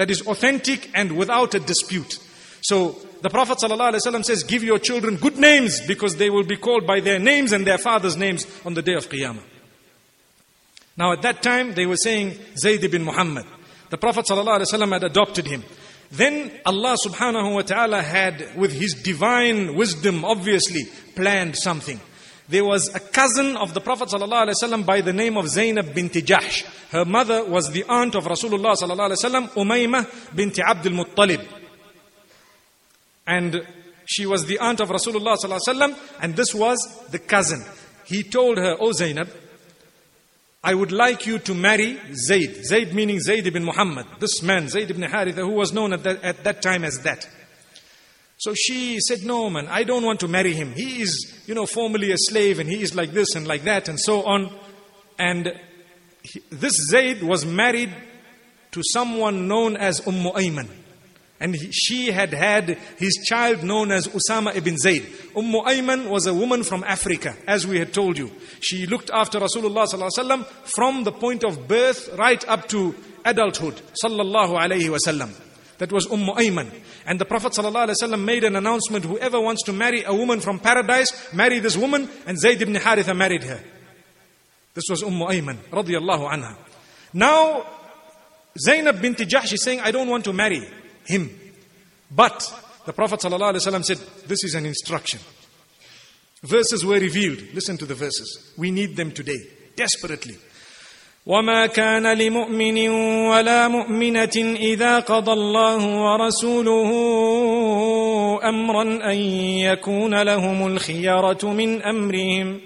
that is authentic and without a dispute. So The Prophet ﷺ says, give your children good names because they will be called by their names and their father's names on the day of Qiyamah. Now at that time, they were saying Zayd ibn Muhammad. The Prophet ﷺ had adopted him. Then Allah subhanahu wa ta'ala had, with His divine wisdom, obviously, planned something. There was a cousin of the Prophet ﷺ by the name of Zainab bint Jahsh. Her mother was the aunt of Rasulullah ﷺ, Umaymah bint Abdul Muttalib. And she was the aunt of Rasulullah ﷺ, and this was the cousin. He told her, Oh Zainab, I would like you to marry Zayd. Zayd meaning Zayd ibn Muhammad. This man, Zayd ibn Haritha, who was known at that, at that time as that. So she said, No, man, I don't want to marry him. He is, you know, formerly a slave and he is like this and like that and so on. And he, this Zayd was married to someone known as Umm Ayman. And he, she had had his child known as Usama ibn Zayd. Umm Ayman was a woman from Africa, as we had told you. She looked after Rasulullah from the point of birth right up to adulthood. Sallallahu alayhi wasallam. That was Umm Ayman. And the Prophet ﷺ made an announcement whoever wants to marry a woman from paradise, marry this woman. And Zayd ibn Haritha married her. This was Umm Ayman, anha. Now, Zainab bint Jahsh is saying, I don't want to marry him. But the Prophet ﷺ said, This is an instruction. Verses were revealed. Listen to the verses. We need them today, desperately. وما كان لمؤمن ولا مؤمنة إذا قضى الله ورسوله أمرا أن يكون لهم الخيارة من أمرهم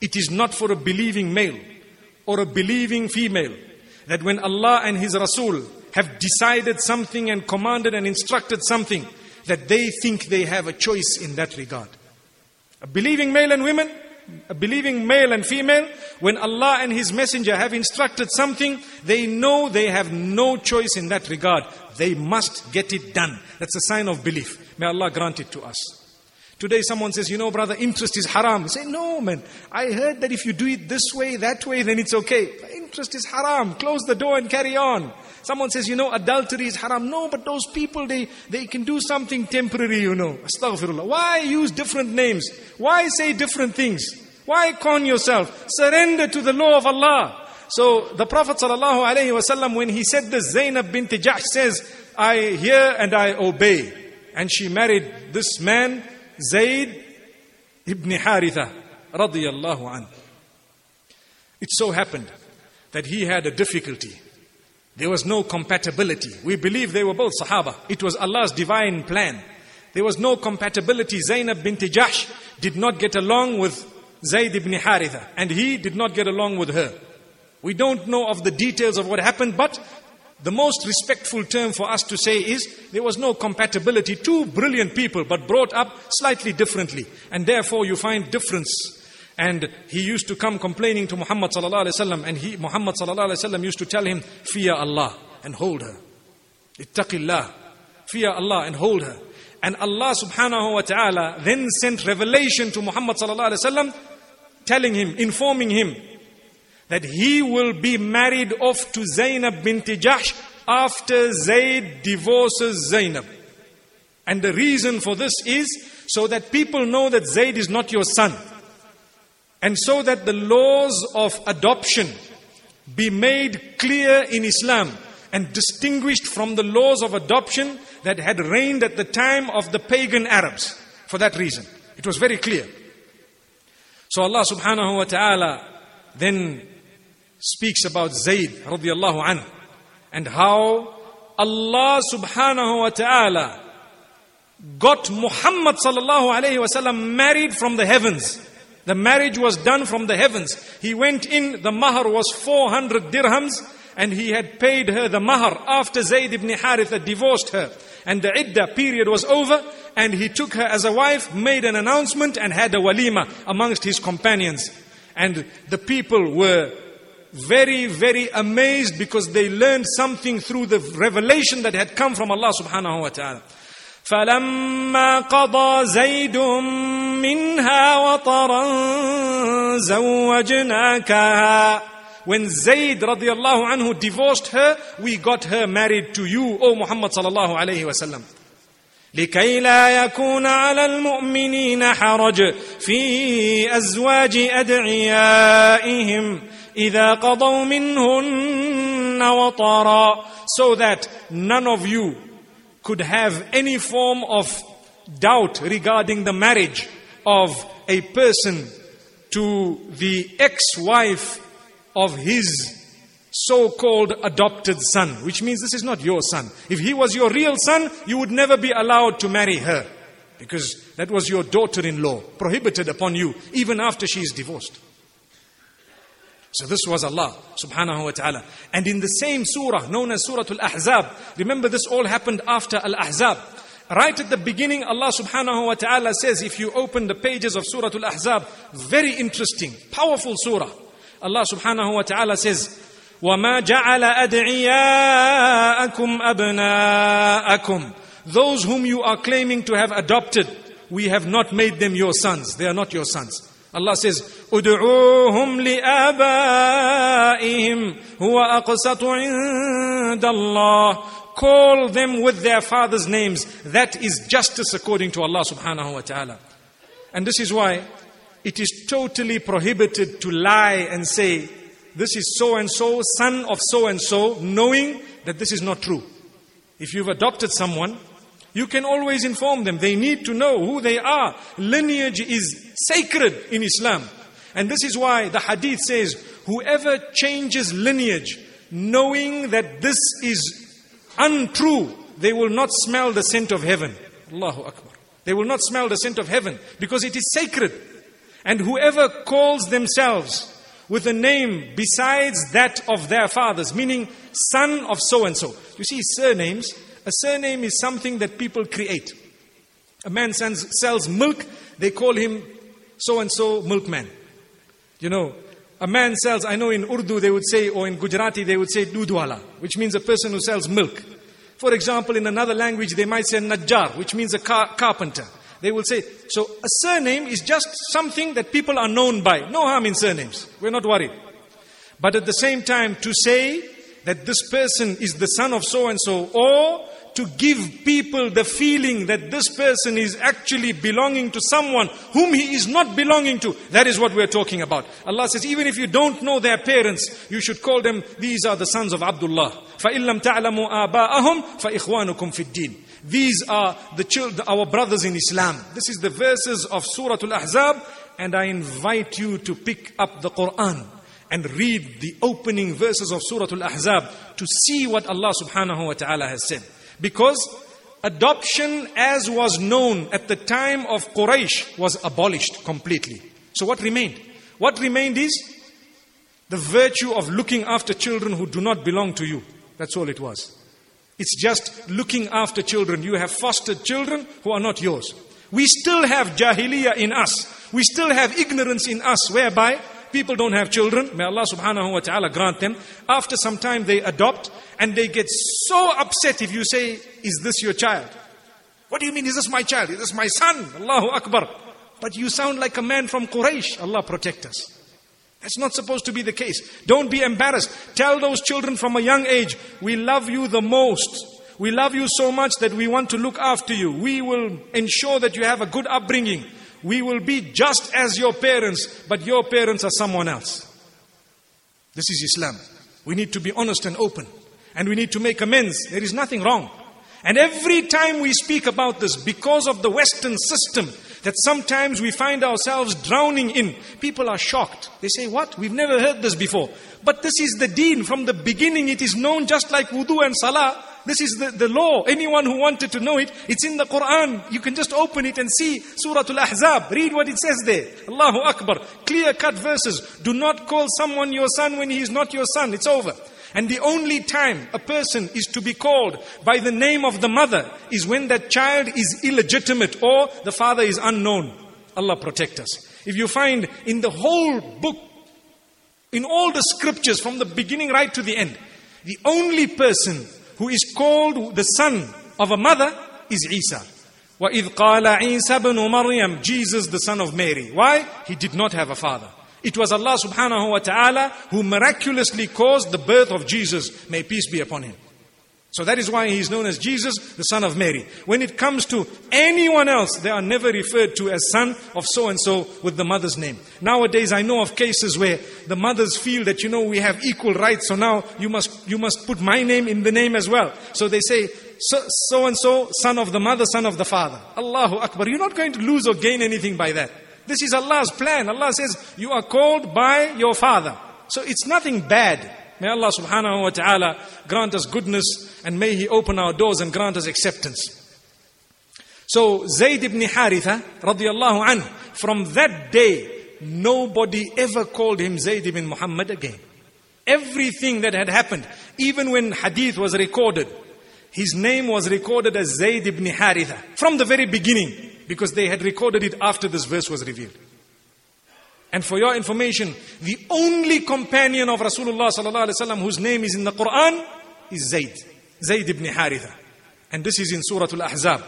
It is not for a believing male or a believing female that when Allah and His Rasul have decided something and commanded and instructed something, that they think they have a choice in that regard. A believing male and women, a believing male and female, when Allah and His Messenger have instructed something, they know they have no choice in that regard. They must get it done. That's a sign of belief. May Allah grant it to us. Today someone says, you know brother, interest is haram. You say, no man, I heard that if you do it this way, that way, then it's okay. Interest is haram. Close the door and carry on. Someone says, you know, adultery is haram. No, but those people, they, they can do something temporary, you know. Astaghfirullah. Why use different names? Why say different things? Why con yourself? Surrender to the law of Allah. So the Prophet ﷺ, when he said this, Zainab bint Jahsh says, I hear and I obey. And she married this man, Zayd ibn Haritha, radiyallahu an. It so happened that he had a difficulty. There was no compatibility. We believe they were both Sahaba. It was Allah's divine plan. There was no compatibility. Zainab bint Jahsh did not get along with Zayd ibn Haritha, and he did not get along with her. We don't know of the details of what happened, but the most respectful term for us to say is there was no compatibility. Two brilliant people, but brought up slightly differently. And therefore you find difference. And he used to come complaining to Muhammad sallallahu alaihi wasallam, and he, Muhammad sallallahu alaihi wasallam used to tell him, fear Allah and hold her. Ittaqillah. Fear Allah and hold her. And Allah subhanahu wa ta'ala then sent revelation to Muhammad sallallahu alaihi wasallam, telling him, informing him that he will be married off to Zainab bint Jahsh after Zayd divorces Zainab. And the reason for this is so that people know that Zayd is not your son. And so that the laws of adoption be made clear in Islam and distinguished from the laws of adoption that had reigned at the time of the pagan Arabs. For that reason. It was very clear. So Allah subhanahu wa ta'ala then speaks about Zayd radiallahu anhu and how Allah subhanahu wa ta'ala got Muhammad sallallahu alayhi wasallam married from the heavens. The marriage was done from the heavens. He went in, the mahar was 400 dirhams and he had paid her the mahar after Zayd ibn Haritha divorced her. And the iddah period was over and he took her as a wife, made an announcement and had a walima amongst his companions. And the people were very, very amazed because they learned something through the revelation that had come from Allah subhanahu wa ta'ala. فلما قضى زيد منها وطرا زوجناكها When Zayd radiallahu anhu divorced her, we got her married to you, O Muhammad sallallahu alayhi wasallam. لكي لا يكون على المؤمنين حرج في ازواج ادعيائهم اذا قضوا منهن وطرا so that none of you could have any form of doubt regarding the marriage of a person to the ex-wife of his so-called adopted son, which means this is not your son. If he was your real son, you would never be allowed to marry her because that was your daughter-in-law, prohibited upon you even after she is divorced. So this was Allah subhanahu wa ta'ala. And in the same surah known as Surah Al-Ahzab, remember this all happened after Al-Ahzab. Right at the beginning, Allah subhanahu wa ta'ala says, if you open the pages of Surah Al-Ahzab, very interesting, powerful surah. Allah subhanahu wa ta'ala says, وما جعل أدعياءكم أبناءكم Those whom you are claiming to have adopted, we have not made them your sons. They are not your sons. Allah says, "Udu'uhum li'abaihim huwa aqsatu 'inda Allah." Call them with their fathers' names. That is justice according to Allah subhanahu wa ta'ala. And this is why it is totally prohibited to lie and say, this is so and so, son of so and so, knowing that this is not true. If you've adopted someone you can always inform them. They need to know who they are. Lineage is sacred in Islam. And this is why the hadith says, whoever changes lineage, knowing that this is untrue, they will not smell the scent of heaven. Allahu Akbar. They will not smell the scent of heaven because it is sacred. And whoever calls themselves with a name besides that of their fathers, meaning son of so and so. You see, surnames, a surname is something that people create. A man sends, sells milk, they call him so and so milkman. You know, a man sells, I know in Urdu they would say, or in Gujarati they would say dudwala, which means a person who sells milk. For example, in another language they might say najjar, which means a car- carpenter. They will say, so a surname is just something that people are known by. No harm in surnames. We're not worried. But at the same time, to say that this person is the son of so and so, or to give people the feeling that this person is actually belonging to someone whom he is not belonging to. That is what we're talking about. Allah says, even if you don't know their parents, you should call them, these are the sons of Abdullah. فَإِن لَمْ تَعْلَمُوا آبَاءَهُمْ فَإِخْوَانُكُمْ فِي الدِّينِ these are the children, our brothers in Islam. This is the verses of Surah Al-Ahzab and I invite you to pick up the Quran and read the opening verses of Surah Al-Ahzab to see what Allah subhanahu wa ta'ala has said. Because adoption as was known at the time of Quraysh was abolished completely. So what remained? What remained is the virtue of looking after children who do not belong to you. That's all it was. It's just looking after children. You have fostered children who are not yours. We still have jahiliyyah in us. We still have ignorance in us whereby people don't have children. May Allah subhanahu wa ta'ala grant them. After some time they adopt and they get so upset if you say, Is this your child? What do you mean, is this my child? Is this my son? Allahu Akbar. But you sound like a man from Quraysh. Allah protect us. That's not supposed to be the case. Don't be embarrassed. Tell those children from a young age, we love you the most. We love you so much that we want to look after you. We will ensure that you have a good upbringing. We will be just as your parents, but your parents are someone else. This is Islam. We need to be honest and open. And we need to make amends. There is nothing wrong. And every time we speak about this, because of the Western system, that sometimes we find ourselves drowning in. People are shocked. They say, What? We've never heard this before. But this is the deen. From the beginning, it is known just like wudu and salah. This is the, the law. Anyone who wanted to know it, it's in the Quran. You can just open it and see Surah Al-Ahzab. Read what it says there. Allahu Akbar. Clear cut verses. Do not call someone your son when he is not your son. It's over. And the only time a person is to be called by the name of the mother is when that child is illegitimate or the father is unknown. Allah protect us. If you find in the whole book, in all the scriptures from the beginning right to the end, the only person who is called the son of a mother is Isa. وَإِذْ قَالَ عِيسَى بْنُ مَرْيَمْ Jesus the son of Mary. Why? He did not have a father. It was Allah subhanahu wa ta'ala who miraculously caused the birth of Jesus. May peace be upon him. So that is why he is known as Jesus, the son of Mary. When it comes to anyone else, they are never referred to as son of so and so with the mother's name. Nowadays, I know of cases where the mothers feel that, you know, we have equal rights, so now you must, you must put my name in the name as well. So they say, so, so and so, son of the mother, son of the father. Allahu Akbar. You're not going to lose or gain anything by that. This is Allah's plan. Allah says, you are called by your father. So it's nothing bad. May Allah subhanahu wa ta'ala grant us goodness and may He open our doors and grant us acceptance. So Zayd ibn Haritha radiallahu anh, from that day, nobody ever called him Zayd ibn Muhammad again. Everything that had happened, even when hadith was recorded, his name was recorded as Zayd ibn Haritha from the very beginning because they had recorded it after this verse was revealed. And for your information, the only companion of Rasulullah sallallahu whose name is in the Quran is Zayd, Zayd ibn Haritha. And this is in Surah Al-Ahzab.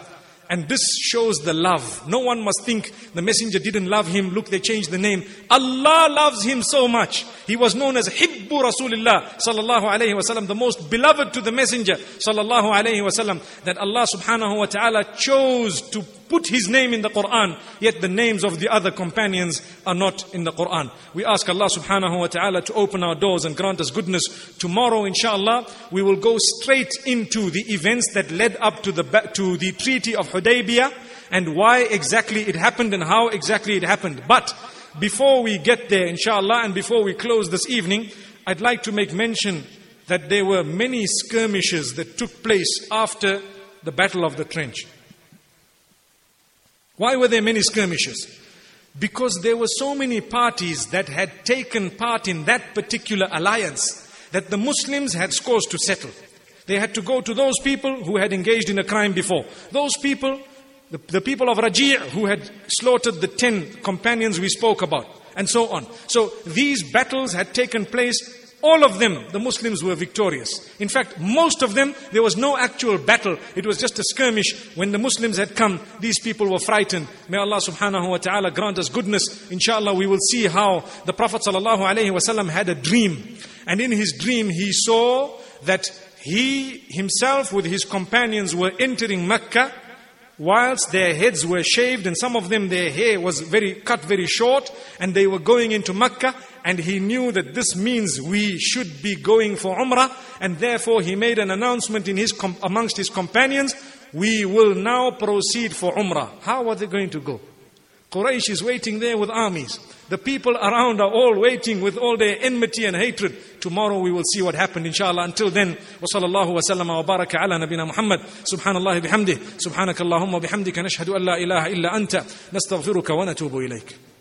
And this shows the love. No one must think the messenger didn't love him. Look, they changed the name. Allah loves him so much. He was known as Hibbu Rasulullah sallallahu alayhi wasallam, the most beloved to the messenger sallallahu alayhi wasallam, that Allah subhanahu wa ta'ala chose to put his name in the Quran, yet the names of the other companions are not in the Quran. We ask Allah subhanahu wa ta'ala to open our doors and grant us goodness. Tomorrow, inshallah, we will go straight into the events that led up to the, to the Treaty of Hudaybiyah and why exactly it happened and how exactly it happened. But before we get there, inshallah, and before we close this evening, I'd like to make mention that there were many skirmishes that took place after the Battle of the Trench. Why were there many skirmishes? Because there were so many parties that had taken part in that particular alliance that the Muslims had scores to settle. They had to go to those people who had engaged in a crime before. Those people, the, the people of Raji' who had slaughtered the ten companions we spoke about, and so on. So these battles had taken place all of them, the Muslims were victorious. In fact, most of them, there was no actual battle. It was just a skirmish. When the Muslims had come, these people were frightened. May Allah subhanahu wa ta'ala grant us goodness. Inshallah, we will see how the Prophet sallallahu alaihi wasallam had a dream. And in his dream, he saw that he himself with his companions were entering Mecca whilst their heads were shaved and some of them their hair was very cut very short and they were going into Mecca and he knew that this means we should be going for Umrah and therefore he made an announcement in his amongst his companions we will now proceed for Umrah. How are they going to go? Quraysh is waiting there with armies. The people around are all waiting with all their enmity and hatred. Tomorrow we will see what happened inshallah. Until then, wa sallallahu wa sallama wa baraka ala nabina Muhammad. Subhanallah bihamdih. Subhanakallahumma bihamdika nashhadu an la ilaha illa anta. Nastaghfiruka wa natubu ilayk.